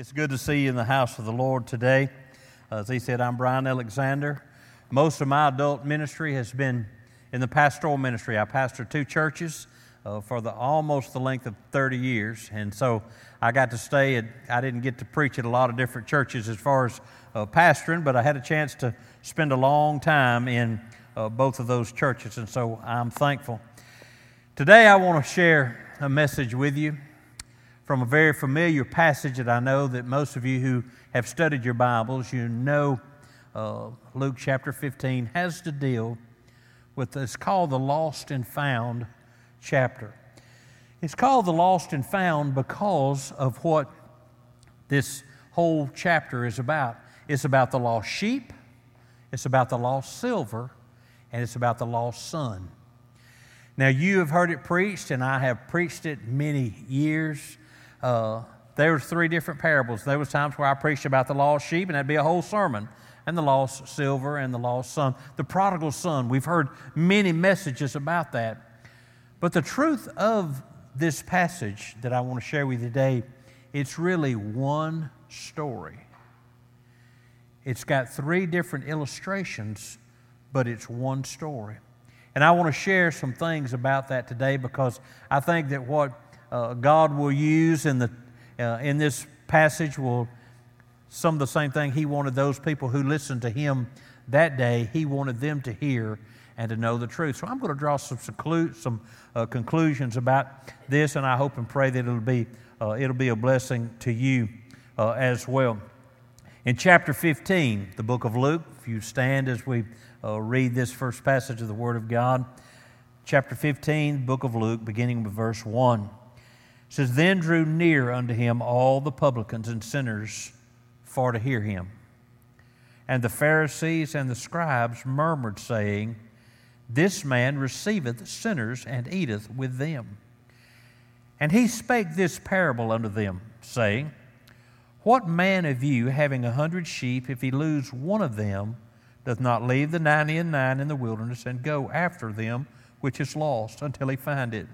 It's good to see you in the house of the Lord today. As he said, I'm Brian Alexander. Most of my adult ministry has been in the pastoral ministry. I pastor two churches uh, for the, almost the length of 30 years, and so I got to stay. At, I didn't get to preach at a lot of different churches as far as uh, pastoring, but I had a chance to spend a long time in uh, both of those churches, and so I'm thankful. Today, I want to share a message with you from a very familiar passage that I know that most of you who have studied your Bibles, you know uh, Luke chapter 15 has to deal with, it's called the Lost and Found chapter. It's called the Lost and Found because of what this whole chapter is about. It's about the lost sheep, it's about the lost silver, and it's about the lost son. Now, you have heard it preached, and I have preached it many years uh, there was three different parables. There was times where I preached about the lost sheep, and that'd be a whole sermon, and the lost silver and the lost son. The prodigal son, we've heard many messages about that. But the truth of this passage that I want to share with you today, it's really one story. It's got three different illustrations, but it's one story. And I want to share some things about that today because I think that what uh, God will use in, the, uh, in this passage will some of the same thing He wanted those people who listened to Him that day, He wanted them to hear and to know the truth. So I'm going to draw some, some uh, conclusions about this, and I hope and pray that it'll be, uh, it'll be a blessing to you uh, as well. In chapter 15, the book of Luke, if you stand as we uh, read this first passage of the Word of God, chapter 15, book of Luke, beginning with verse 1 says, Then drew near unto him all the publicans and sinners for to hear him. And the Pharisees and the scribes murmured, saying, This man receiveth sinners and eateth with them. And he spake this parable unto them, saying, What man of you, having a hundred sheep, if he lose one of them, doth not leave the ninety and nine in the wilderness and go after them which is lost until he find it?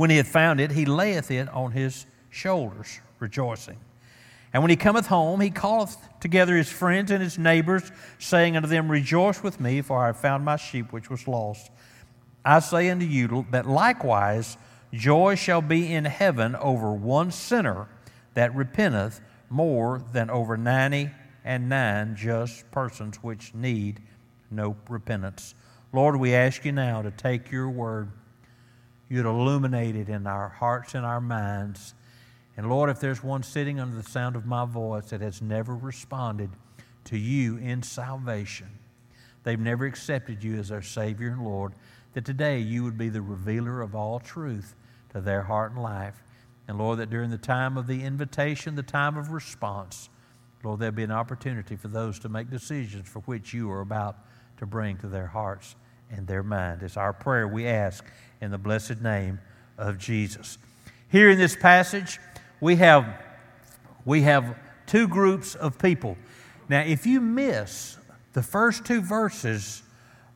When he had found it, he layeth it on his shoulders, rejoicing. And when he cometh home, he calleth together his friends and his neighbors, saying unto them, Rejoice with me, for I have found my sheep which was lost. I say unto you that likewise joy shall be in heaven over one sinner that repenteth more than over ninety and nine just persons which need no repentance. Lord, we ask you now to take your word you'd illuminate it in our hearts and our minds. And Lord, if there's one sitting under the sound of my voice that has never responded to you in salvation, they've never accepted you as their Savior and Lord, that today you would be the revealer of all truth to their heart and life. And Lord, that during the time of the invitation, the time of response, Lord, there'll be an opportunity for those to make decisions for which you are about to bring to their hearts and their mind. It's our prayer we ask in the blessed name of Jesus. Here in this passage, we have, we have two groups of people. Now, if you miss the first two verses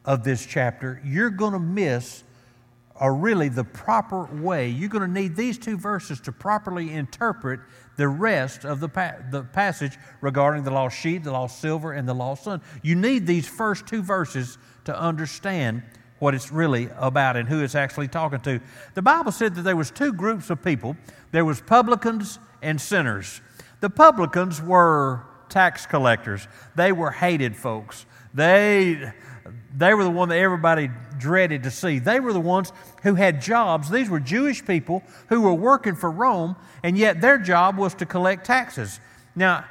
of this chapter, you're going to miss are really the proper way. You're going to need these two verses to properly interpret the rest of the, pa- the passage regarding the lost sheep, the lost silver, and the lost son. You need these first two verses to understand what it's really about and who it's actually talking to. The Bible said that there was two groups of people. There was publicans and sinners. The publicans were tax collectors. They were hated folks. They they were the one that everybody dreaded to see. They were the ones who had jobs. These were Jewish people who were working for Rome, and yet their job was to collect taxes. Now,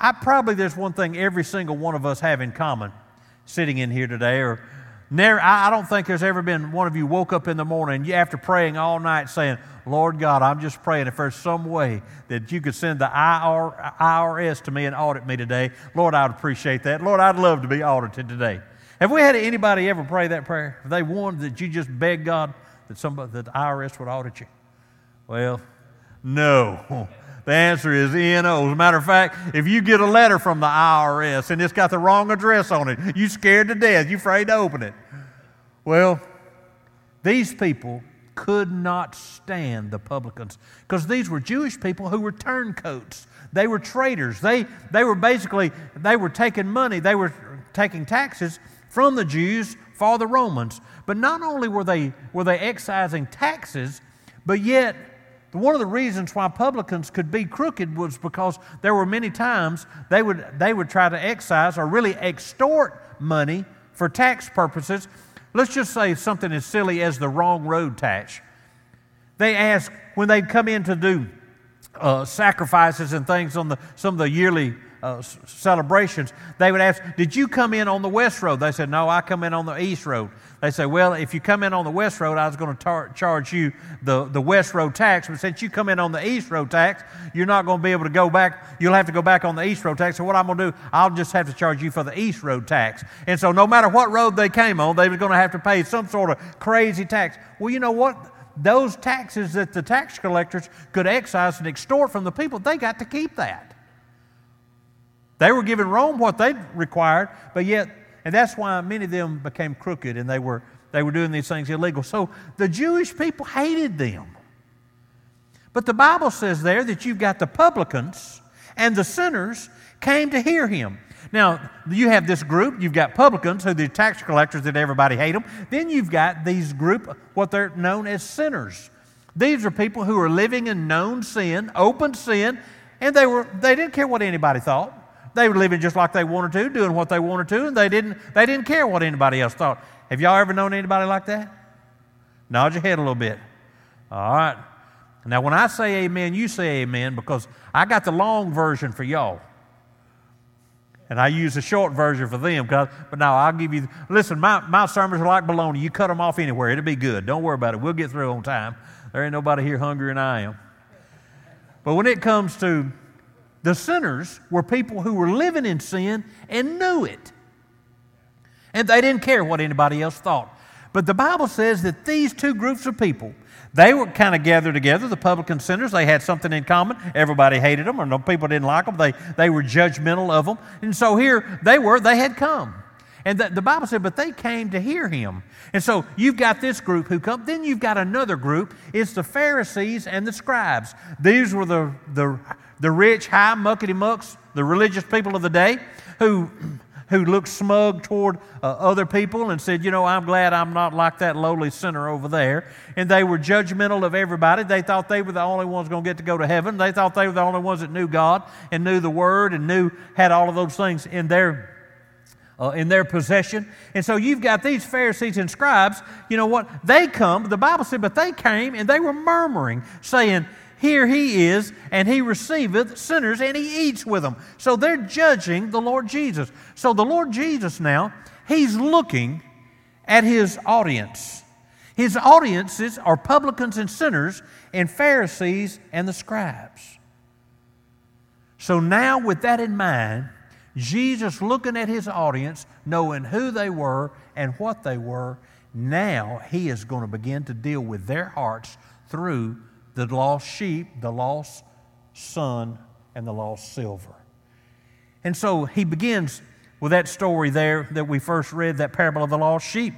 I probably there's one thing every single one of us have in common sitting in here today, or never, I don't think there's ever been one of you woke up in the morning after praying all night saying, Lord God, I'm just praying if there's some way that you could send the IRS to me and audit me today. Lord, I'd appreciate that. Lord, I'd love to be audited today. Have we had anybody ever pray that prayer? Have they wanted that you just beg God that somebody that the IRS would audit you? Well, no. The answer is N-O. As a matter of fact, if you get a letter from the IRS and it's got the wrong address on it, you scared to death. You afraid to open it. Well, these people could not stand the publicans because these were Jewish people who were turncoats. They were traitors. They, they were basically, they were taking money, they were taking taxes from the Jews for the Romans. But not only were they, were they excising taxes, but yet one of the reasons why publicans could be crooked was because there were many times they would, they would try to excise or really extort money for tax purposes. Let's just say something as silly as the wrong road tax. They asked when they'd come in to do uh, sacrifices and things on the, some of the yearly uh, celebrations, they would ask, Did you come in on the west road? They said, No, I come in on the east road. They say, Well, if you come in on the west road, I was going to tar- charge you the, the west road tax. But since you come in on the east road tax, you're not going to be able to go back. You'll have to go back on the east road tax. So what I'm going to do, I'll just have to charge you for the east road tax. And so no matter what road they came on, they were going to have to pay some sort of crazy tax. Well, you know what? Those taxes that the tax collectors could excise and extort from the people, they got to keep that. They were giving Rome what they required, but yet, and that's why many of them became crooked and they were, they were doing these things illegal. So the Jewish people hated them. But the Bible says there that you've got the publicans and the sinners came to hear him. Now, you have this group, you've got publicans, who are the tax collectors that everybody hate them. Then you've got these group, what they're known as sinners. These are people who are living in known sin, open sin, and they, were, they didn't care what anybody thought. They were living just like they wanted to, doing what they wanted to, and they didn't, they didn't care what anybody else thought. Have y'all ever known anybody like that? Nod your head a little bit. All right. Now, when I say amen, you say amen because I got the long version for y'all. And I use the short version for them. But now I'll give you, listen, my, my sermons are like baloney. You cut them off anywhere, it'll be good. Don't worry about it. We'll get through on time. There ain't nobody here hungrier than I am. But when it comes to the sinners were people who were living in sin and knew it. And they didn't care what anybody else thought. But the Bible says that these two groups of people, they were kind of gathered together, the publican sinners. They had something in common. Everybody hated them, or no people didn't like them. They, they were judgmental of them. And so here they were, they had come. And the, the, Bible said, but they came to hear him. And so you've got this group who come. Then you've got another group. It's the Pharisees and the scribes. These were the, the the rich, high, muckety mucks, the religious people of the day who, who looked smug toward uh, other people and said, You know, I'm glad I'm not like that lowly sinner over there. And they were judgmental of everybody. They thought they were the only ones going to get to go to heaven. They thought they were the only ones that knew God and knew the Word and knew, had all of those things in their uh, in their possession. And so you've got these Pharisees and scribes, you know what? They come, the Bible said, but they came and they were murmuring, saying, here he is, and he receiveth sinners, and he eats with them. So they're judging the Lord Jesus. So the Lord Jesus now, he's looking at his audience. His audiences are publicans and sinners, and Pharisees and the scribes. So now, with that in mind, Jesus looking at his audience, knowing who they were and what they were, now he is going to begin to deal with their hearts through the lost sheep, the lost son, and the lost silver. And so he begins with that story there that we first read, that parable of the lost sheep.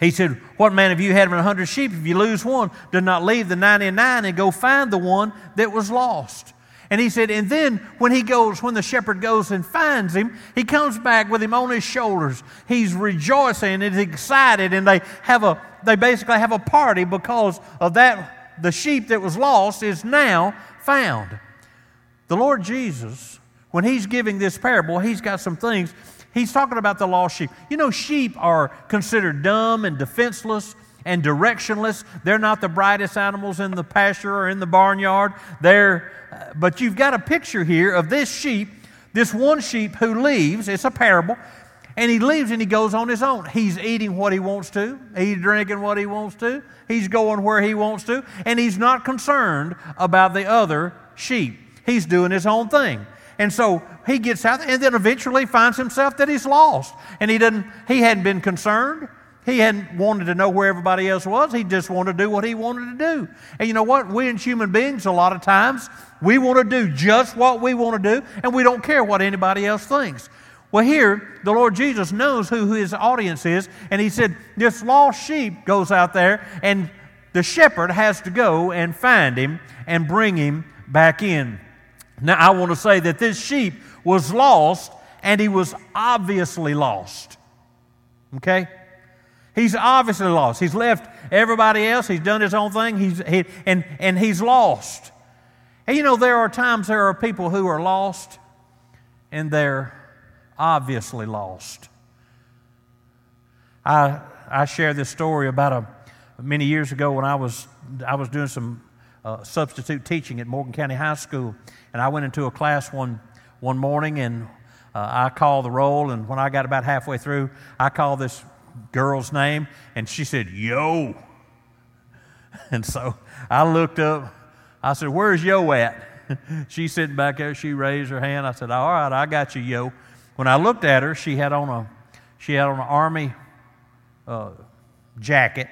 He said, What man of you having a hundred sheep, if you lose one, do not leave the 99 and go find the one that was lost? And he said, and then when he goes, when the shepherd goes and finds him, he comes back with him on his shoulders. He's rejoicing and excited, and they have a they basically have a party because of that the sheep that was lost is now found. The Lord Jesus, when He's giving this parable, He's got some things. He's talking about the lost sheep. You know, sheep are considered dumb and defenseless and directionless. They're not the brightest animals in the pasture or in the barnyard. They're, uh, but you've got a picture here of this sheep, this one sheep who leaves. It's a parable. And he leaves and he goes on his own. He's eating what he wants to, he's drinking what he wants to, he's going where he wants to, and he's not concerned about the other sheep. He's doing his own thing. And so he gets out and then eventually finds himself that he's lost. And he didn't he hadn't been concerned. He hadn't wanted to know where everybody else was. He just wanted to do what he wanted to do. And you know what? We as human beings, a lot of times, we want to do just what we want to do, and we don't care what anybody else thinks. Well, here, the Lord Jesus knows who his audience is, and he said, This lost sheep goes out there, and the shepherd has to go and find him and bring him back in. Now, I want to say that this sheep was lost, and he was obviously lost. Okay? He's obviously lost. He's left everybody else. He's done his own thing. He's, he, and, and he's lost. And you know, there are times there are people who are lost, and they're obviously lost. I, I share this story about a, many years ago when I was, I was doing some uh, substitute teaching at Morgan County High School. And I went into a class one, one morning and uh, I called the roll. And when I got about halfway through, I called this girl's name and she said, Yo. And so I looked up. I said, Where's Yo at? She's sitting back there. She raised her hand. I said, All right, I got you, Yo. When I looked at her, she had on a she had on an army uh, jacket.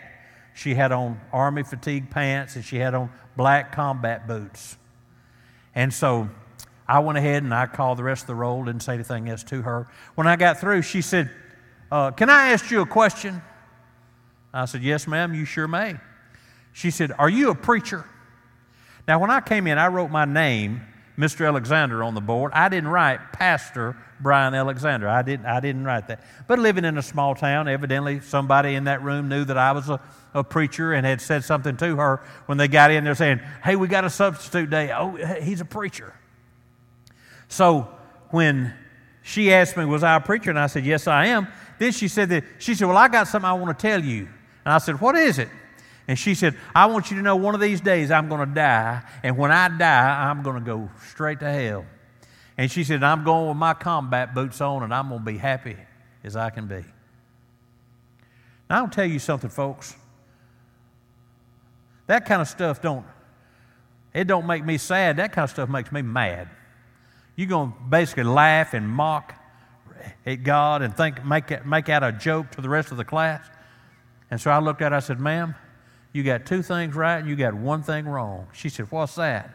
She had on army fatigue pants and she had on black combat boots. And so I went ahead and I called the rest of the roll, didn't say anything else to her. When I got through, she said, uh, Can I ask you a question? I said, Yes, ma'am, you sure may. She said, Are you a preacher? Now, when I came in, I wrote my name, Mr. Alexander, on the board. I didn't write Pastor Brian Alexander. I didn't, I didn't write that. But living in a small town, evidently somebody in that room knew that I was a, a preacher and had said something to her when they got in there saying, Hey, we got a substitute day. Oh, he's a preacher. So when she asked me, Was I a preacher? And I said, Yes, I am. Then she said that she said, Well, I got something I want to tell you. And I said, What is it? And she said, I want you to know one of these days I'm going to die, and when I die, I'm going to go straight to hell. And she said, I'm going with my combat boots on, and I'm going to be happy as I can be. Now, I'll tell you something, folks. That kind of stuff don't, it don't make me sad. That kind of stuff makes me mad. You're going to basically laugh and mock at God and think, make, it, make out a joke to the rest of the class. And so I looked at her, I said, ma'am, you got two things right and you got one thing wrong. She said, What's that?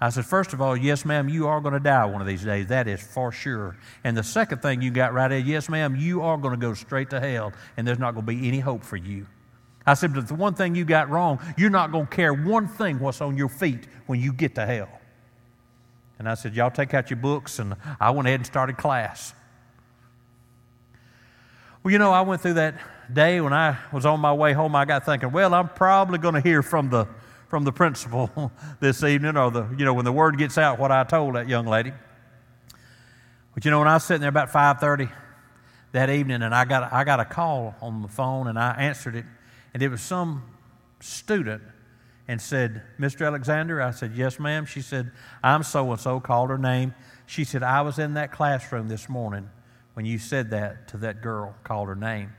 I said, First of all, yes, ma'am, you are going to die one of these days. That is for sure. And the second thing you got right is, yes, ma'am, you are going to go straight to hell and there's not going to be any hope for you. I said, But the one thing you got wrong, you're not going to care one thing what's on your feet when you get to hell. And I said, Y'all take out your books. And I went ahead and started class. Well, you know, I went through that day when I was on my way home, I got thinking, well, I'm probably going to hear from the, from the principal this evening, or the, you know, when the word gets out, what I told that young lady. But you know, when I was sitting there about 5:30 that evening, and I got I got a call on the phone, and I answered it, and it was some student, and said, "Mr. Alexander," I said, "Yes, ma'am." She said, "I'm so and so." Called her name. She said, "I was in that classroom this morning when you said that to that girl." Called her name.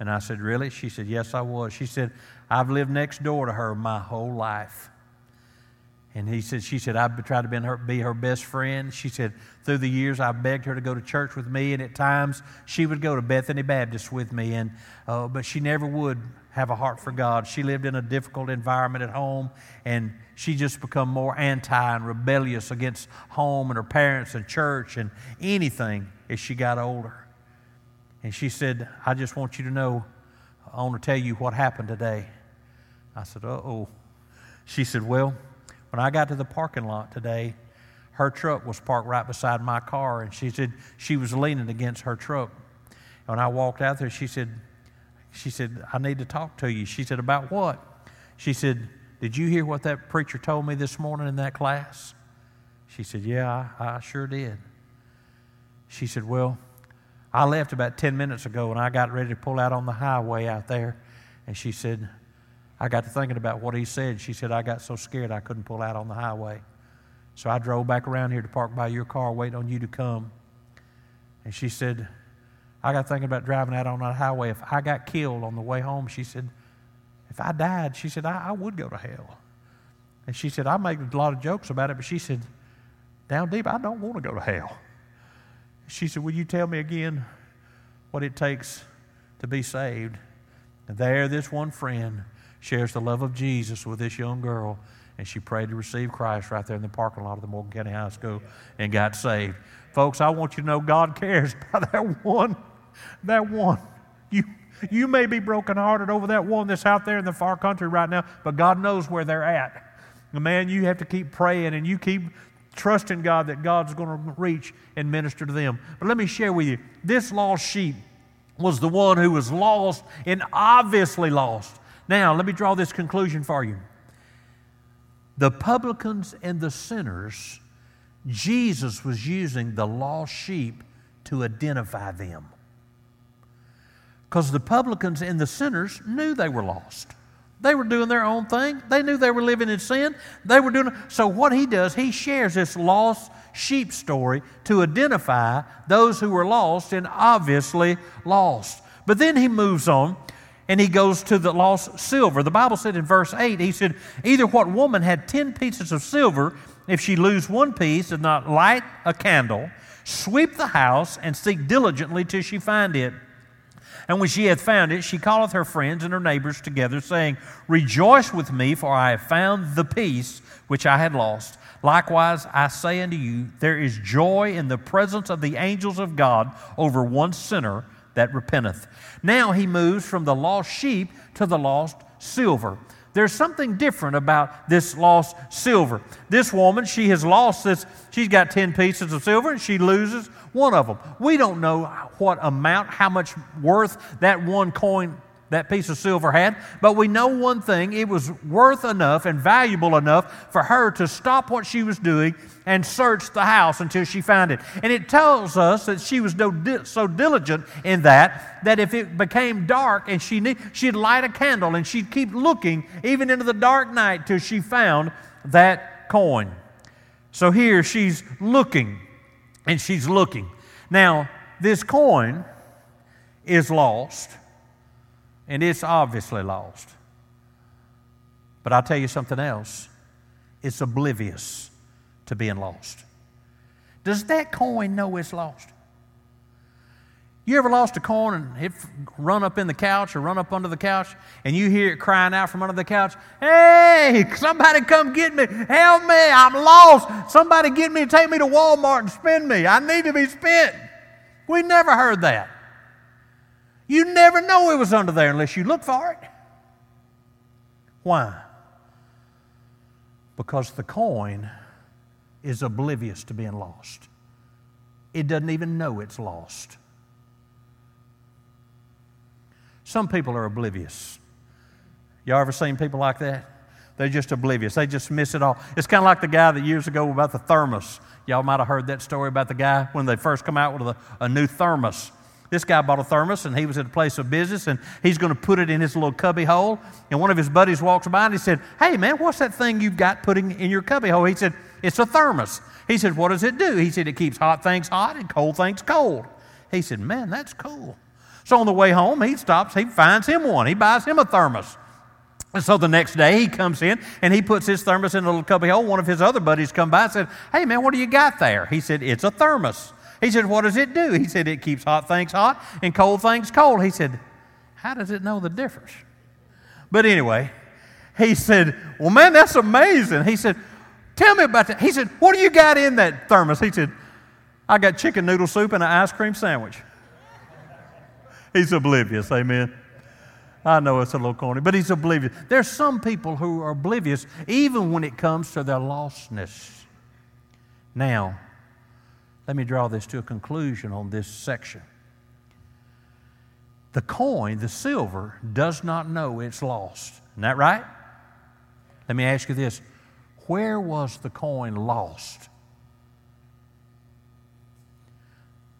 And I said, Really? She said, Yes, I was. She said, I've lived next door to her my whole life. And he said, she said, I've tried to be her, be her best friend. She said, through the years, I begged her to go to church with me, and at times she would go to Bethany Baptist with me, and, uh, but she never would have a heart for God. She lived in a difficult environment at home, and she just become more anti and rebellious against home and her parents and church and anything as she got older. And she said, I just want you to know, I want to tell you what happened today. I said, uh oh. She said, Well, when I got to the parking lot today, her truck was parked right beside my car, and she said she was leaning against her truck. And when I walked out there, she said, she said, I need to talk to you. She said, About what? She said, Did you hear what that preacher told me this morning in that class? She said, Yeah, I, I sure did. She said, Well, I left about 10 minutes ago and I got ready to pull out on the highway out there. And she said, I got to thinking about what he said. She said, I got so scared I couldn't pull out on the highway. So I drove back around here to park by your car, waiting on you to come. And she said, I got thinking about driving out on that highway. If I got killed on the way home, she said, if I died, she said, I, I would go to hell. And she said, I make a lot of jokes about it, but she said, down deep, I don't want to go to hell. She said, Will you tell me again what it takes to be saved? And there, this one friend shares the love of Jesus with this young girl, and she prayed to receive Christ right there in the parking lot of the Morgan County High School and got saved. Folks, I want you to know God cares about that one. That one. You, You may be brokenhearted over that one that's out there in the far country right now, but God knows where they're at. Man, you have to keep praying and you keep trusting God that God's going to reach and minister to them. But let me share with you this lost sheep was the one who was lost and obviously lost. Now, let me draw this conclusion for you. The publicans and the sinners, Jesus was using the lost sheep to identify them. Because the publicans and the sinners knew they were lost. They were doing their own thing. They knew they were living in sin. They were doing so what he does, he shares this lost sheep story to identify those who were lost and obviously lost. But then he moves on and he goes to the lost silver. The Bible said in verse 8, he said, Either what woman had 10 pieces of silver, if she lose one piece, and not light a candle, sweep the house and seek diligently till she find it. And when she hath found it, she calleth her friends and her neighbors together, saying, Rejoice with me, for I have found the piece which I had lost. Likewise, I say unto you, there is joy in the presence of the angels of God over one sinner that repenteth. Now he moves from the lost sheep to the lost silver. There's something different about this lost silver. This woman, she has lost this, she's got 10 pieces of silver and she loses one of them. We don't know what amount, how much worth that one coin that piece of silver had. But we know one thing it was worth enough and valuable enough for her to stop what she was doing and search the house until she found it. And it tells us that she was so diligent in that that if it became dark and she need, she'd light a candle and she'd keep looking even into the dark night till she found that coin. So here she's looking and she's looking. Now, this coin is lost and it's obviously lost. But I'll tell you something else it's oblivious to being lost. Does that coin know it's lost? You ever lost a coin and it run up in the couch or run up under the couch and you hear it crying out from under the couch, Hey, somebody come get me. Help me. I'm lost. Somebody get me and take me to Walmart and spend me. I need to be spent. We never heard that. You never know it was under there unless you look for it. Why? Because the coin is oblivious to being lost. It doesn't even know it's lost. Some people are oblivious. Y'all ever seen people like that? They're just oblivious. They just miss it all. It's kind of like the guy that years ago about the thermos. Y'all might have heard that story about the guy when they first come out with a, a new thermos. This guy bought a thermos and he was at a place of business and he's going to put it in his little cubby hole. And one of his buddies walks by and he said, Hey, man, what's that thing you've got putting in your cubby hole? He said, It's a thermos. He said, What does it do? He said, It keeps hot things hot and cold things cold. He said, Man, that's cool. So on the way home, he stops, he finds him one. He buys him a thermos. And so the next day he comes in and he puts his thermos in a little cubby hole. One of his other buddies come by and said, Hey man, what do you got there? He said, It's a thermos. He said, What does it do? He said, It keeps hot things hot and cold things cold. He said, How does it know the difference? But anyway, he said, Well, man, that's amazing. He said, Tell me about that. He said, What do you got in that thermos? He said, I got chicken noodle soup and an ice cream sandwich. He's oblivious, amen. I know it's a little corny, but he's oblivious. There's some people who are oblivious even when it comes to their lostness. Now, let me draw this to a conclusion on this section. The coin, the silver, does not know it's lost. Isn't that right? Let me ask you this where was the coin lost?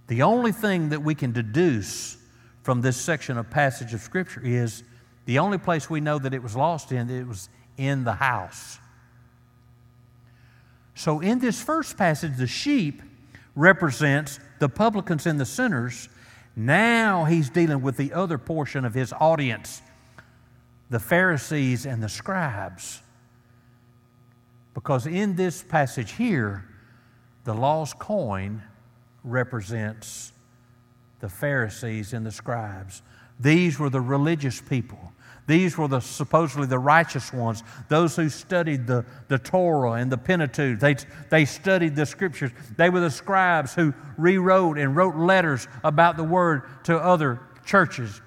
The only thing that we can deduce from this section of passage of Scripture is the only place we know that it was lost in, it was in the house. So, in this first passage, the sheep represents the publicans and the sinners. Now he's dealing with the other portion of his audience, the Pharisees and the scribes. Because in this passage here, the lost coin represents the Pharisees and the scribes. These were the religious people. These were the supposedly the righteous ones, those who studied the, the Torah and the Pentateuch. They, they studied the scriptures. They were the scribes who rewrote and wrote letters about the word to other churches.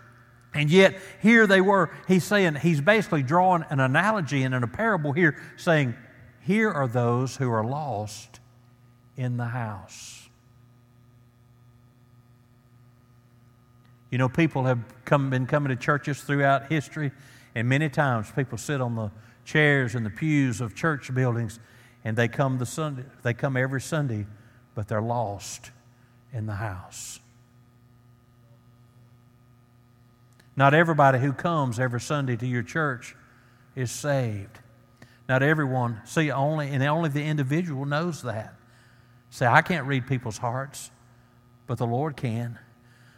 And yet, here they were. He's saying, he's basically drawing an analogy and in a parable here, saying, Here are those who are lost in the house. You know, people have come, been coming to churches throughout history, and many times people sit on the chairs and the pews of church buildings, and they come the Sunday, they come every Sunday, but they're lost in the house. Not everybody who comes every Sunday to your church is saved. Not everyone, see, only, and only the individual knows that. Say, I can't read people's hearts, but the Lord can.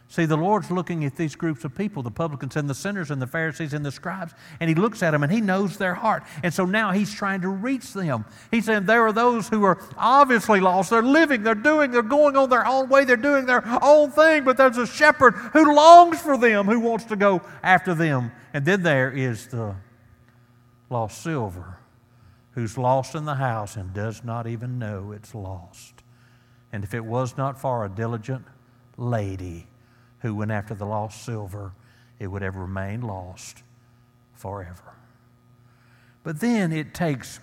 See, the Lord's looking at these groups of people, the publicans and the sinners and the Pharisees and the scribes, and He looks at them and He knows their heart. And so now He's trying to reach them. He's saying there are those who are obviously lost. They're living, they're doing, they're going on their own way, they're doing their own thing, but there's a shepherd who longs for them, who wants to go after them. And then there is the lost silver, who's lost in the house and does not even know it's lost. And if it was not for a diligent lady, who went after the lost silver, it would have remained lost forever. But then it takes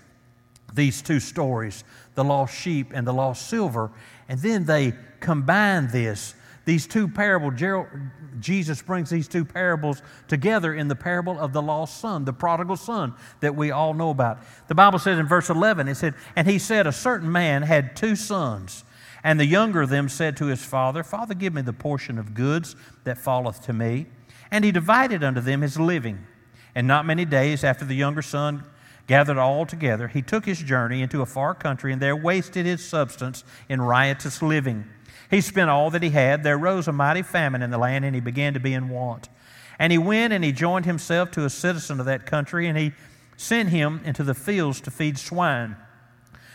these two stories, the lost sheep and the lost silver, and then they combine this. These two parables, Jesus brings these two parables together in the parable of the lost son, the prodigal son that we all know about. The Bible says in verse 11, it said, And he said, A certain man had two sons. And the younger of them said to his father, Father, give me the portion of goods that falleth to me. And he divided unto them his living. And not many days after the younger son gathered all together, he took his journey into a far country and there wasted his substance in riotous living. He spent all that he had. There rose a mighty famine in the land, and he began to be in want. And he went and he joined himself to a citizen of that country, and he sent him into the fields to feed swine.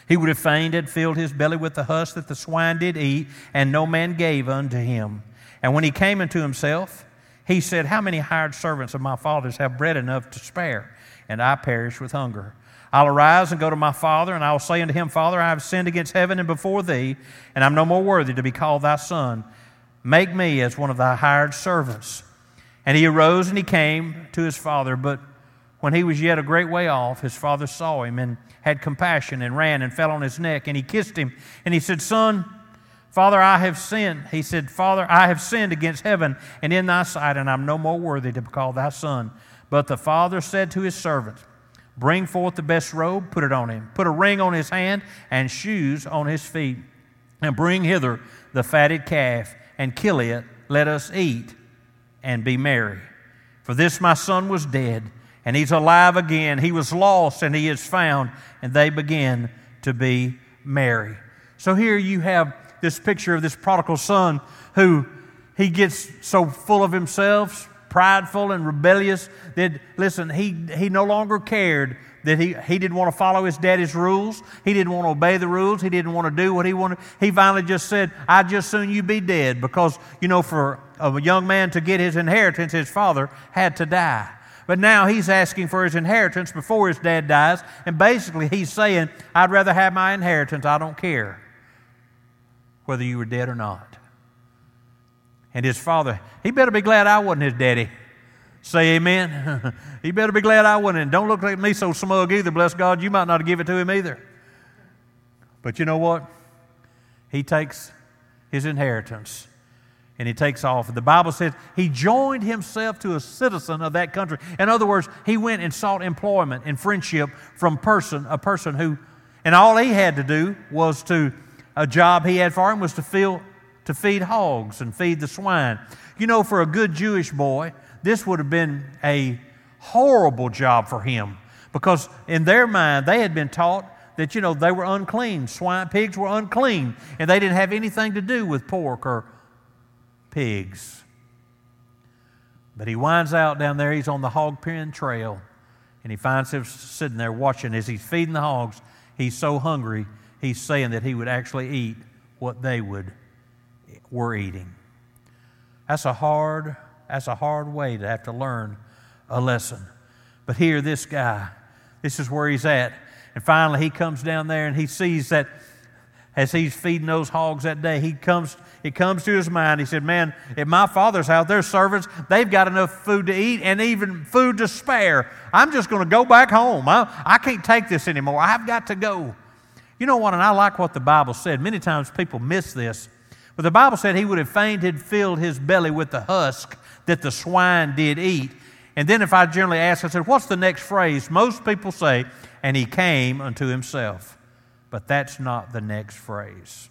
He would have fain had filled his belly with the husk that the swine did eat, and no man gave unto him. And when he came unto himself, he said, How many hired servants of my father's have bread enough to spare? And I perish with hunger. I'll arise and go to my father, and I will say unto him, Father, I have sinned against heaven and before thee, and I'm no more worthy to be called thy son. Make me as one of thy hired servants. And he arose and he came to his father, but when he was yet a great way off, his father saw him and had compassion and ran and fell on his neck and he kissed him. And he said, Son, Father, I have sinned. He said, Father, I have sinned against heaven and in thy sight, and I'm no more worthy to be called thy son. But the father said to his servant, Bring forth the best robe, put it on him, put a ring on his hand and shoes on his feet, and bring hither the fatted calf and kill it. Let us eat and be merry. For this my son was dead and he's alive again. He was lost and he is found, and they begin to be merry. So here you have this picture of this prodigal son who he gets so full of himself, prideful and rebellious that, listen, he, he no longer cared that he, he didn't want to follow his daddy's rules. He didn't want to obey the rules. He didn't want to do what he wanted. He finally just said, I'd just soon you be dead because, you know, for a young man to get his inheritance, his father had to die. But now he's asking for his inheritance before his dad dies. And basically, he's saying, I'd rather have my inheritance. I don't care whether you were dead or not. And his father, he better be glad I wasn't his daddy. Say amen. he better be glad I wasn't. And don't look at me so smug either. Bless God, you might not give it to him either. But you know what? He takes his inheritance and he takes off. And The Bible says he joined himself to a citizen of that country. In other words, he went and sought employment and friendship from person, a person who, and all he had to do was to, a job he had for him was to fill, to feed hogs and feed the swine. You know, for a good Jewish boy, this would have been a horrible job for him because in their mind they had been taught that you know they were unclean swine pigs were unclean and they didn't have anything to do with pork or pigs. But he winds out down there, he's on the hog pen trail, and he finds him sitting there watching as he's feeding the hogs. He's so hungry, he's saying that he would actually eat what they would were eating. That's a hard, that's a hard way to have to learn a lesson. But here, this guy, this is where he's at. And finally, he comes down there and he sees that as he's feeding those hogs that day, he comes, it comes to his mind. He said, Man, at my father's house, their servants, they've got enough food to eat and even food to spare. I'm just going to go back home. I, I can't take this anymore. I've got to go. You know what? And I like what the Bible said. Many times people miss this. But the Bible said he would have fain had filled his belly with the husk that the swine did eat. And then if I generally ask, I said, What's the next phrase? Most people say, And he came unto himself. But that's not the next phrase.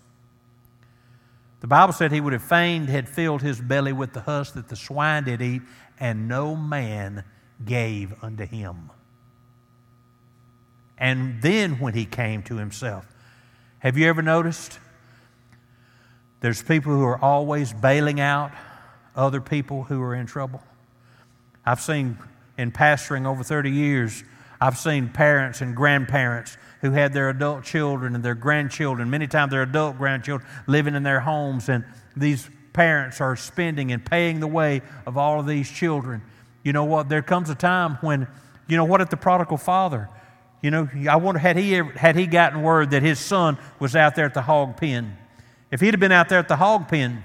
The Bible said he would have fain had filled his belly with the husk that the swine did eat, and no man gave unto him. And then when he came to himself, have you ever noticed? There's people who are always bailing out other people who are in trouble. I've seen in pastoring over 30 years, I've seen parents and grandparents who had their adult children and their grandchildren, many times their adult grandchildren, living in their homes, and these parents are spending and paying the way of all of these children. You know what? There comes a time when, you know, what if the prodigal father, you know, I wonder had he ever, had he gotten word that his son was out there at the hog pen? If he'd have been out there at the hog pen,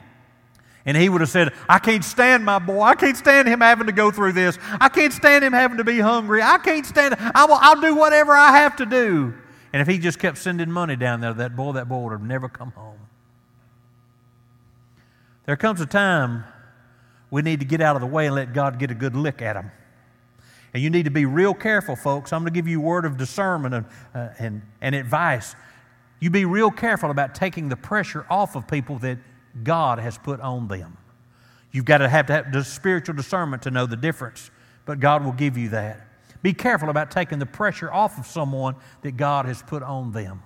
and he would have said, I can't stand my boy. I can't stand him having to go through this. I can't stand him having to be hungry. I can't stand. I will, I'll do whatever I have to do. And if he just kept sending money down there, that boy, that boy would have never come home. There comes a time we need to get out of the way and let God get a good lick at him. And you need to be real careful, folks. I'm going to give you a word of discernment and, uh, and, and advice. You be real careful about taking the pressure off of people that God has put on them. You've got to have to have the spiritual discernment to know the difference, but God will give you that. Be careful about taking the pressure off of someone that God has put on them.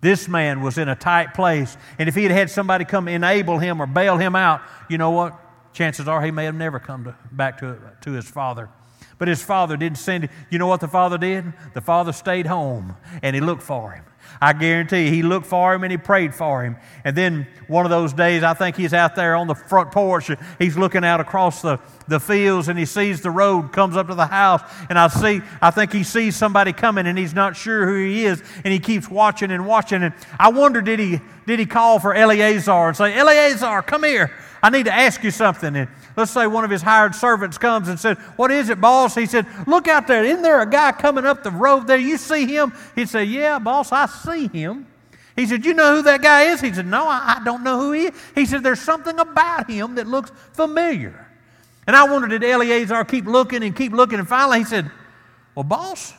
This man was in a tight place, and if he had had somebody come enable him or bail him out, you know what? Chances are he may have never come to, back to, to his father. But his father didn't send him. You know what the father did? The father stayed home and he looked for him. I guarantee you, he looked for him and he prayed for him. And then one of those days, I think he's out there on the front porch. He's looking out across the, the fields and he sees the road comes up to the house. And I see, I think he sees somebody coming and he's not sure who he is. And he keeps watching and watching. And I wonder, did he, did he call for Eleazar and say, Eleazar, come here. I need to ask you something. And let's say one of his hired servants comes and said, What is it, boss? He said, Look out there. Isn't there a guy coming up the road there? You see him? He'd say, Yeah, boss, I see him. He said, You know who that guy is? He said, No, I, I don't know who he is. He said, There's something about him that looks familiar. And I wondered, did Eleazar keep looking and keep looking? And finally he said, Well, boss,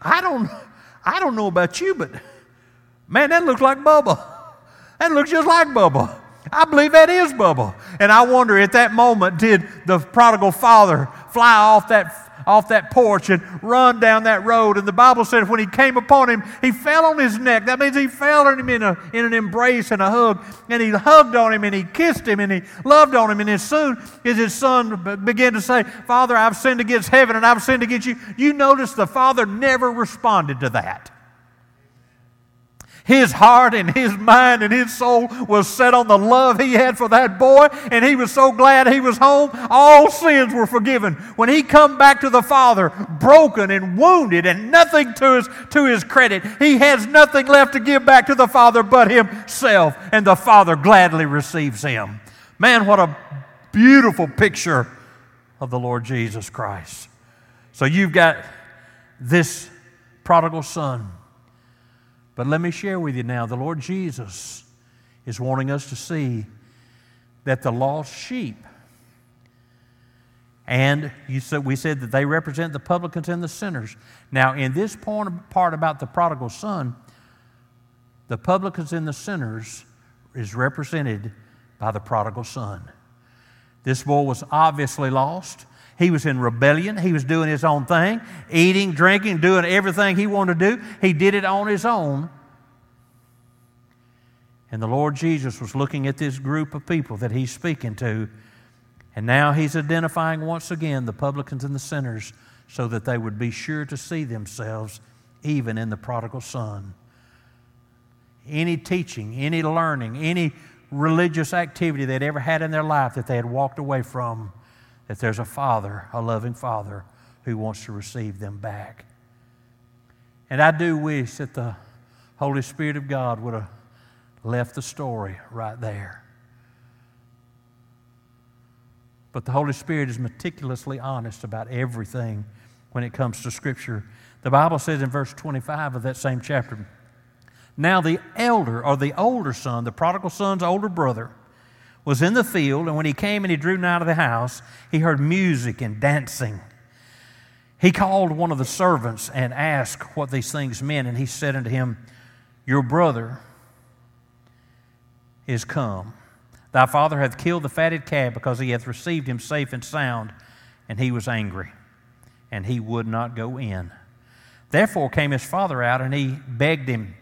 I don't, I don't know about you, but man, that looks like Bubba. That looks just like Bubba. I believe that is Bubba. And I wonder at that moment, did the prodigal father fly off that, off that porch and run down that road? And the Bible said when he came upon him, he fell on his neck. That means he fell on him in, a, in an embrace and a hug. And he hugged on him and he kissed him and he loved on him. And as soon as his son began to say, Father, I've sinned against heaven and I've sinned against you, you notice the father never responded to that. His heart and his mind and his soul was set on the love he had for that boy, and he was so glad he was home. All sins were forgiven. When he come back to the Father, broken and wounded and nothing to his, to his credit, he has nothing left to give back to the Father but himself, and the Father gladly receives him. Man, what a beautiful picture of the Lord Jesus Christ. So you've got this prodigal son but let me share with you now the Lord Jesus is wanting us to see that the lost sheep, and said, we said that they represent the publicans and the sinners. Now, in this part about the prodigal son, the publicans and the sinners is represented by the prodigal son. This boy was obviously lost. He was in rebellion. He was doing his own thing, eating, drinking, doing everything he wanted to do. He did it on his own. And the Lord Jesus was looking at this group of people that he's speaking to. And now he's identifying once again the publicans and the sinners so that they would be sure to see themselves even in the prodigal son. Any teaching, any learning, any religious activity they'd ever had in their life that they had walked away from, that there's a Father, a loving Father, who wants to receive them back. And I do wish that the Holy Spirit of God would have left the story right there. But the Holy Spirit is meticulously honest about everything when it comes to Scripture. The Bible says in verse 25 of that same chapter Now the elder, or the older son, the prodigal son's older brother, was in the field, and when he came and he drew nigh to the house, he heard music and dancing. He called one of the servants and asked what these things meant, and he said unto him, Your brother is come. Thy father hath killed the fatted calf because he hath received him safe and sound. And he was angry, and he would not go in. Therefore came his father out, and he begged him.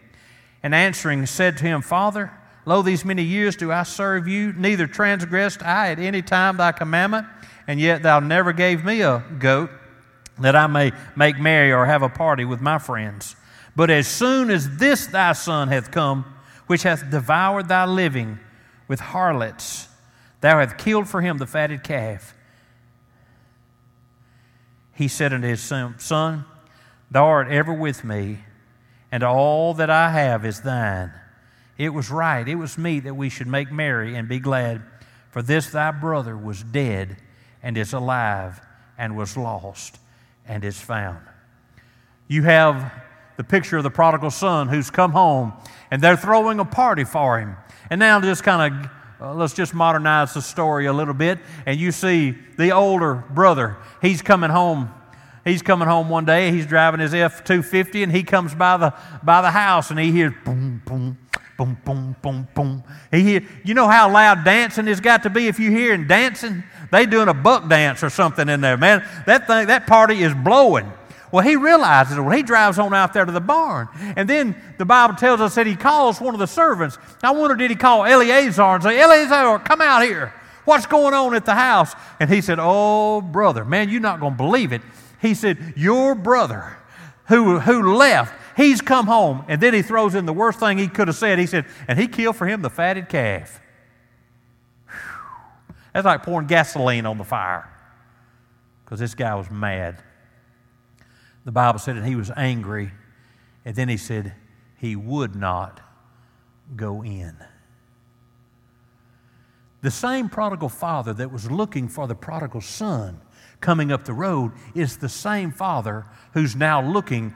And answering, said to him, Father, lo, these many years do I serve you, neither transgressed I at any time thy commandment, and yet thou never gave me a goat that I may make merry or have a party with my friends. But as soon as this thy son hath come, which hath devoured thy living with harlots, thou hast killed for him the fatted calf. He said unto his son, Son, thou art ever with me, and all that I have is thine. It was right, it was meet that we should make merry and be glad. For this thy brother was dead and is alive, and was lost and is found. You have the picture of the prodigal son who's come home, and they're throwing a party for him. And now, just kind of uh, let's just modernize the story a little bit. And you see the older brother, he's coming home. He's coming home one day. He's driving his F 250 and he comes by the, by the house and he hears boom, boom, boom, boom, boom, boom. He hear, you know how loud dancing has got to be if you're hearing dancing? They doing a buck dance or something in there, man. That thing, that party is blowing. Well, he realizes it when he drives on out there to the barn. And then the Bible tells us that he calls one of the servants. I wonder, did he call Eleazar and say, Eleazar, come out here. What's going on at the house? And he said, Oh, brother, man, you're not going to believe it. He said, Your brother who, who left, he's come home. And then he throws in the worst thing he could have said. He said, And he killed for him the fatted calf. Whew. That's like pouring gasoline on the fire because this guy was mad the Bible said, and he was angry. And then he said, he would not go in. The same prodigal father that was looking for the prodigal son coming up the road is the same father who's now looking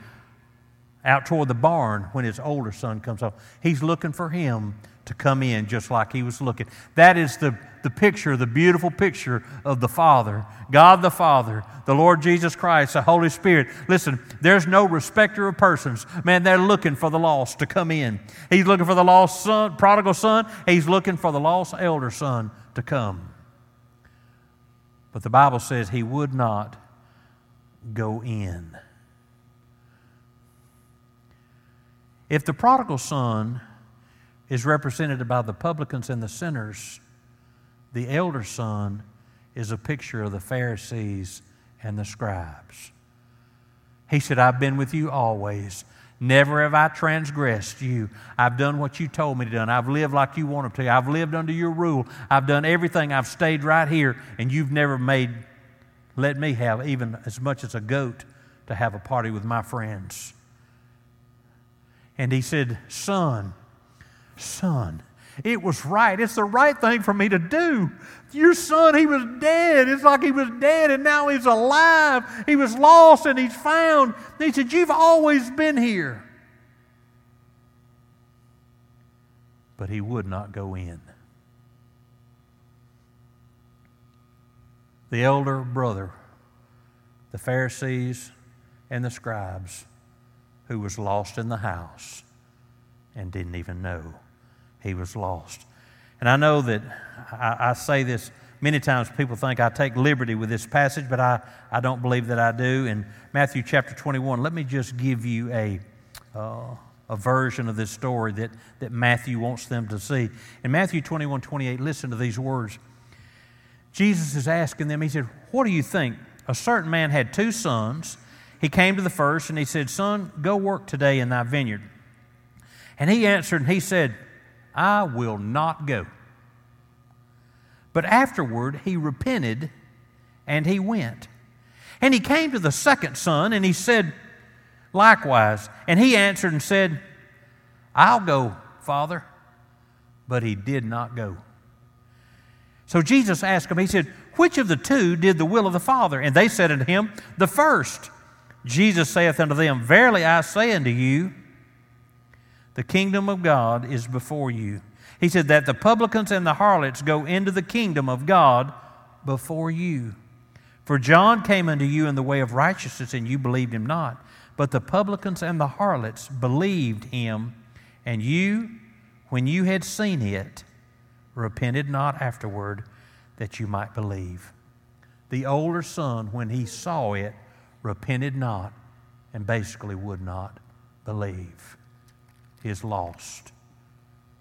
out toward the barn when his older son comes home. He's looking for him to come in just like he was looking. That is the, the picture, the beautiful picture of the Father, God the Father, the Lord Jesus Christ, the Holy Spirit. Listen, there's no respecter of persons. Man, they're looking for the lost to come in. He's looking for the lost son, prodigal son. He's looking for the lost elder son to come. But the Bible says he would not go in. If the prodigal son is represented by the publicans and the sinners, the elder son is a picture of the Pharisees and the scribes. He said, I've been with you always. Never have I transgressed you. I've done what you told me to do. I've lived like you wanted to. I've lived under your rule. I've done everything. I've stayed right here, and you've never made, let me have even as much as a goat to have a party with my friends. And he said, Son, son. It was right. It's the right thing for me to do. Your son, he was dead. It's like he was dead and now he's alive. He was lost and he's found. And he said, You've always been here. But he would not go in. The elder brother, the Pharisees and the scribes, who was lost in the house and didn't even know he was lost. And I know that I, I, say this many times, people think I take liberty with this passage, but I, I don't believe that I do. In Matthew chapter 21, let me just give you a, uh, a version of this story that, that Matthew wants them to see. In Matthew 21 28, listen to these words. Jesus is asking them, He said, What do you think? A certain man had two sons. He came to the first and he said, Son, go work today in thy vineyard. And he answered and he said, I will not go. But afterward he repented and he went. And he came to the second son and he said, likewise. And he answered and said, I'll go, Father. But he did not go. So Jesus asked him, He said, Which of the two did the will of the Father? And they said unto him, The first. Jesus saith unto them, Verily I say unto you, the kingdom of God is before you. He said, That the publicans and the harlots go into the kingdom of God before you. For John came unto you in the way of righteousness, and you believed him not. But the publicans and the harlots believed him, and you, when you had seen it, repented not afterward that you might believe. The older son, when he saw it, repented not and basically would not believe. He is lost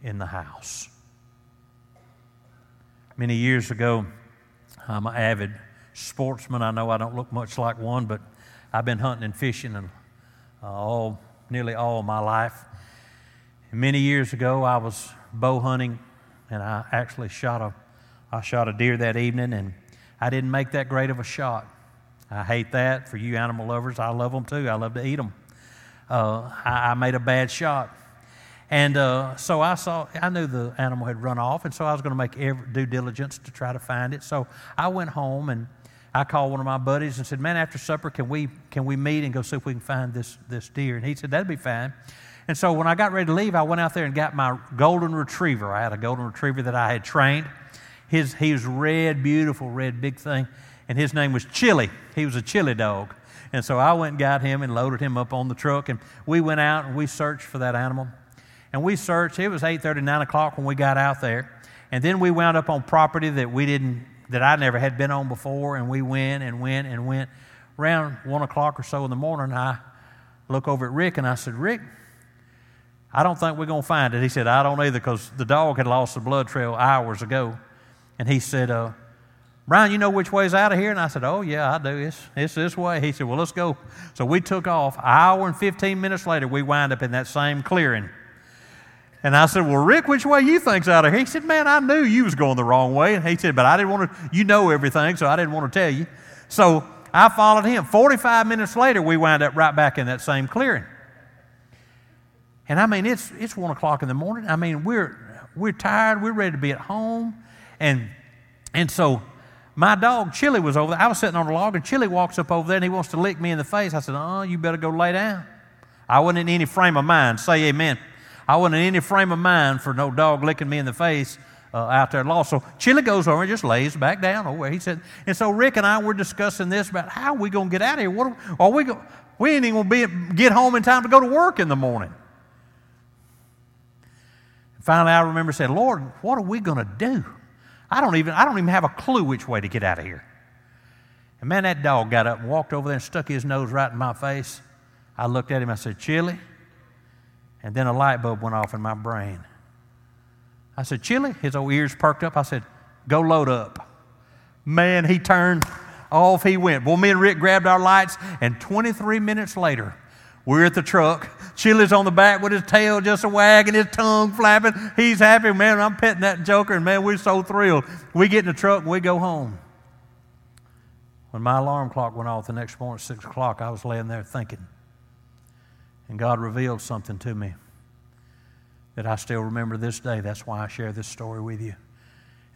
in the house. Many years ago, I'm an avid sportsman. I know I don't look much like one, but I've been hunting and fishing and uh, all nearly all my life. Many years ago, I was bow hunting, and I actually shot a I shot a deer that evening, and I didn't make that great of a shot. I hate that for you animal lovers. I love them too. I love to eat them. Uh, I, I, made a bad shot. And uh, so I saw, I knew the animal had run off, and so I was going to make every due diligence to try to find it. So I went home and I called one of my buddies and said, "Man, after supper, can we can we meet and go see if we can find this this deer?" And he said, "That'd be fine." And so when I got ready to leave, I went out there and got my golden retriever. I had a golden retriever that I had trained. His he was red, beautiful red, big thing, and his name was Chili. He was a chili dog. And so I went and got him and loaded him up on the truck, and we went out and we searched for that animal. And we searched. It was 8:30, 9 o'clock when we got out there. And then we wound up on property that we didn't, that I never had been on before. And we went and went and went. Around 1 o'clock or so in the morning, I look over at Rick and I said, Rick, I don't think we're going to find it. He said, I don't either because the dog had lost the blood trail hours ago. And he said, uh, Brian, you know which way's out of here? And I said, Oh, yeah, I do. It's, it's this way. He said, Well, let's go. So we took off. An hour and 15 minutes later, we wind up in that same clearing. And I said, Well, Rick, which way you think's out of here? He said, Man, I knew you was going the wrong way. And he said, But I didn't want to, you know everything, so I didn't want to tell you. So I followed him. 45 minutes later, we wind up right back in that same clearing. And I mean, it's, it's one o'clock in the morning. I mean, we're, we're tired. We're ready to be at home. And, and so my dog, Chili, was over there. I was sitting on a log, and Chili walks up over there and he wants to lick me in the face. I said, Oh, you better go lay down. I wasn't in any frame of mind. Say amen. I wasn't in any frame of mind for no dog licking me in the face uh, out there lost. So Chili goes over and just lays back down over where he said. And so Rick and I were discussing this about how are we going to get out of here? What are, are we go, we ain't even going to get home in time to go to work in the morning. Finally, I remember saying, Lord, what are we going to do? I don't even I don't even have a clue which way to get out of here. And man, that dog got up and walked over there and stuck his nose right in my face. I looked at him. I said, Chili. And then a light bulb went off in my brain. I said, Chili? His old ears perked up. I said, Go load up. Man, he turned off, he went. Well, me and Rick grabbed our lights, and 23 minutes later, we're at the truck. Chili's on the back with his tail just a wagging, his tongue flapping. He's happy. Man, I'm petting that joker, and man, we're so thrilled. We get in the truck and we go home. When my alarm clock went off the next morning at 6 o'clock, I was laying there thinking. And God revealed something to me that I still remember this day. That's why I share this story with you.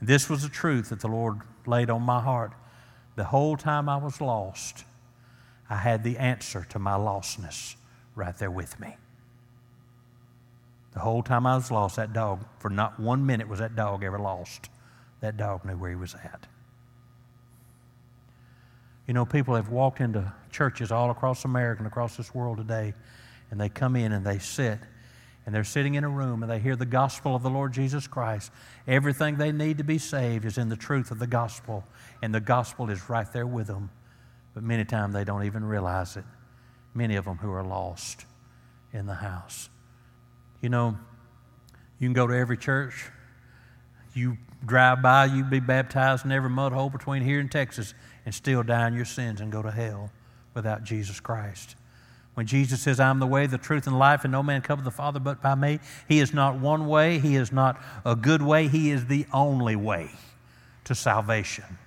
And this was the truth that the Lord laid on my heart. The whole time I was lost, I had the answer to my lostness right there with me. The whole time I was lost, that dog, for not one minute was that dog ever lost. That dog knew where he was at. You know, people have walked into churches all across America and across this world today and they come in and they sit and they're sitting in a room and they hear the gospel of the Lord Jesus Christ. Everything they need to be saved is in the truth of the gospel, and the gospel is right there with them. But many times they don't even realize it. Many of them who are lost in the house. You know, you can go to every church, you drive by, you be baptized in every mud hole between here and Texas, and still die in your sins and go to hell without Jesus Christ. When Jesus says, I'm the way, the truth, and life, and no man cometh to the Father but by me, He is not one way, He is not a good way, He is the only way to salvation.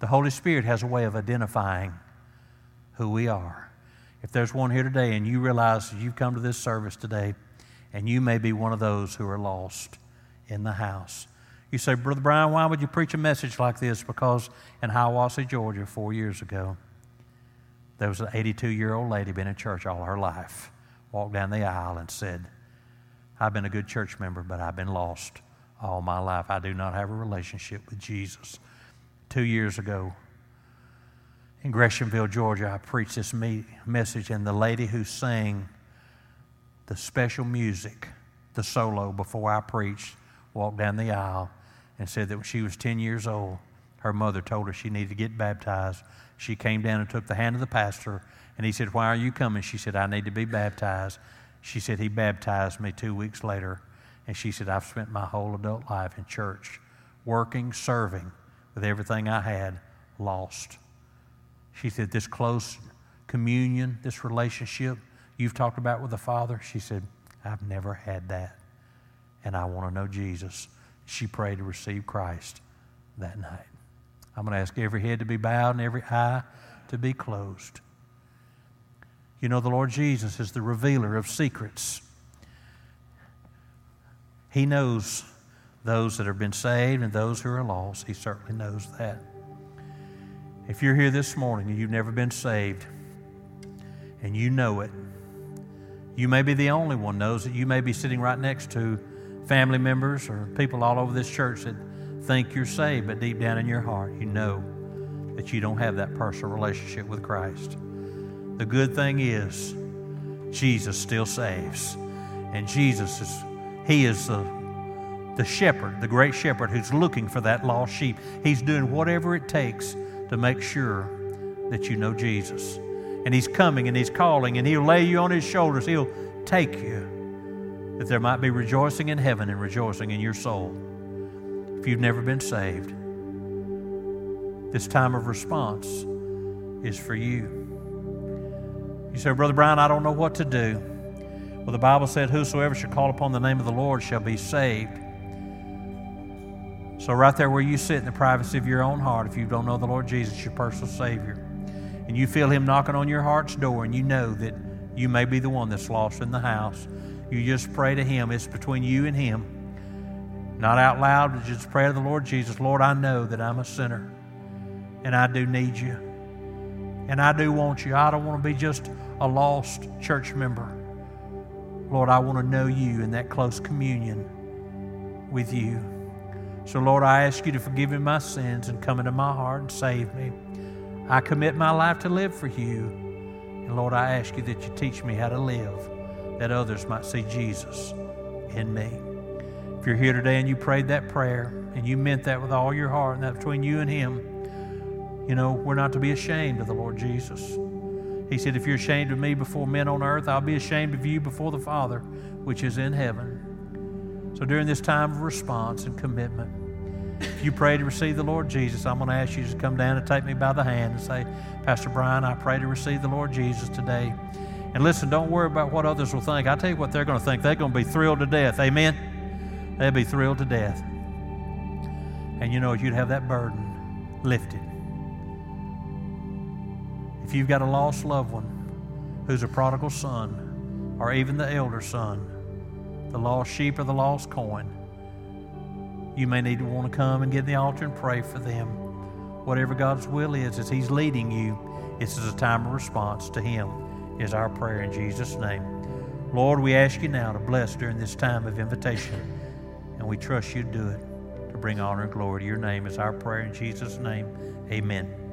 The Holy Spirit has a way of identifying who we are. If there's one here today and you realize you've come to this service today and you may be one of those who are lost in the house, you say, Brother Brian, why would you preach a message like this? Because in Hiawassee, Georgia, four years ago, there was an 82 year old lady been in church all her life, walked down the aisle and said, I've been a good church member, but I've been lost all my life. I do not have a relationship with Jesus. Two years ago, in Greshamville, Georgia, I preached this me- message, and the lady who sang the special music, the solo, before I preached, walked down the aisle and said that when she was 10 years old, her mother told her she needed to get baptized. She came down and took the hand of the pastor, and he said, Why are you coming? She said, I need to be baptized. She said, He baptized me two weeks later. And she said, I've spent my whole adult life in church, working, serving with everything I had, lost. She said, This close communion, this relationship you've talked about with the Father, she said, I've never had that. And I want to know Jesus. She prayed to receive Christ that night. I'm going to ask every head to be bowed and every eye to be closed. You know, the Lord Jesus is the revealer of secrets. He knows those that have been saved and those who are lost. He certainly knows that. If you're here this morning and you've never been saved and you know it, you may be the only one knows that you may be sitting right next to family members or people all over this church that think you're saved, but deep down in your heart, you know that you don't have that personal relationship with Christ. The good thing is, Jesus still saves. And Jesus is, He is the, the shepherd, the great shepherd who's looking for that lost sheep. He's doing whatever it takes to make sure that you know Jesus. And He's coming and He's calling and He'll lay you on His shoulders. He'll take you that there might be rejoicing in heaven and rejoicing in your soul. If you've never been saved, this time of response is for you. You say, Brother Brian, I don't know what to do. Well, the Bible said, Whosoever shall call upon the name of the Lord shall be saved. So, right there where you sit in the privacy of your own heart, if you don't know the Lord Jesus, your personal Savior, and you feel Him knocking on your heart's door, and you know that you may be the one that's lost in the house, you just pray to Him. It's between you and Him. Not out loud, but just pray to the Lord Jesus Lord, I know that I'm a sinner, and I do need you. And I do want you. I don't want to be just a lost church member. Lord, I want to know you in that close communion with you. So, Lord, I ask you to forgive me my sins and come into my heart and save me. I commit my life to live for you. And, Lord, I ask you that you teach me how to live, that others might see Jesus in me. If you're here today and you prayed that prayer and you meant that with all your heart, and that between you and Him, you know, we're not to be ashamed of the Lord Jesus. He said, If you're ashamed of me before men on earth, I'll be ashamed of you before the Father which is in heaven. So during this time of response and commitment, if you pray to receive the Lord Jesus, I'm going to ask you to come down and take me by the hand and say, Pastor Brian, I pray to receive the Lord Jesus today. And listen, don't worry about what others will think. I tell you what they're going to think. They're going to be thrilled to death. Amen? They'll be thrilled to death. And you know, you'd have that burden lifted. If you've got a lost loved one who's a prodigal son, or even the elder son, the lost sheep or the lost coin, you may need to want to come and get in the altar and pray for them. Whatever God's will is, as He's leading you, this is a time of response to Him, is our prayer in Jesus' name. Lord, we ask you now to bless during this time of invitation, and we trust you to do it to bring honor and glory to your name, is our prayer in Jesus' name. Amen.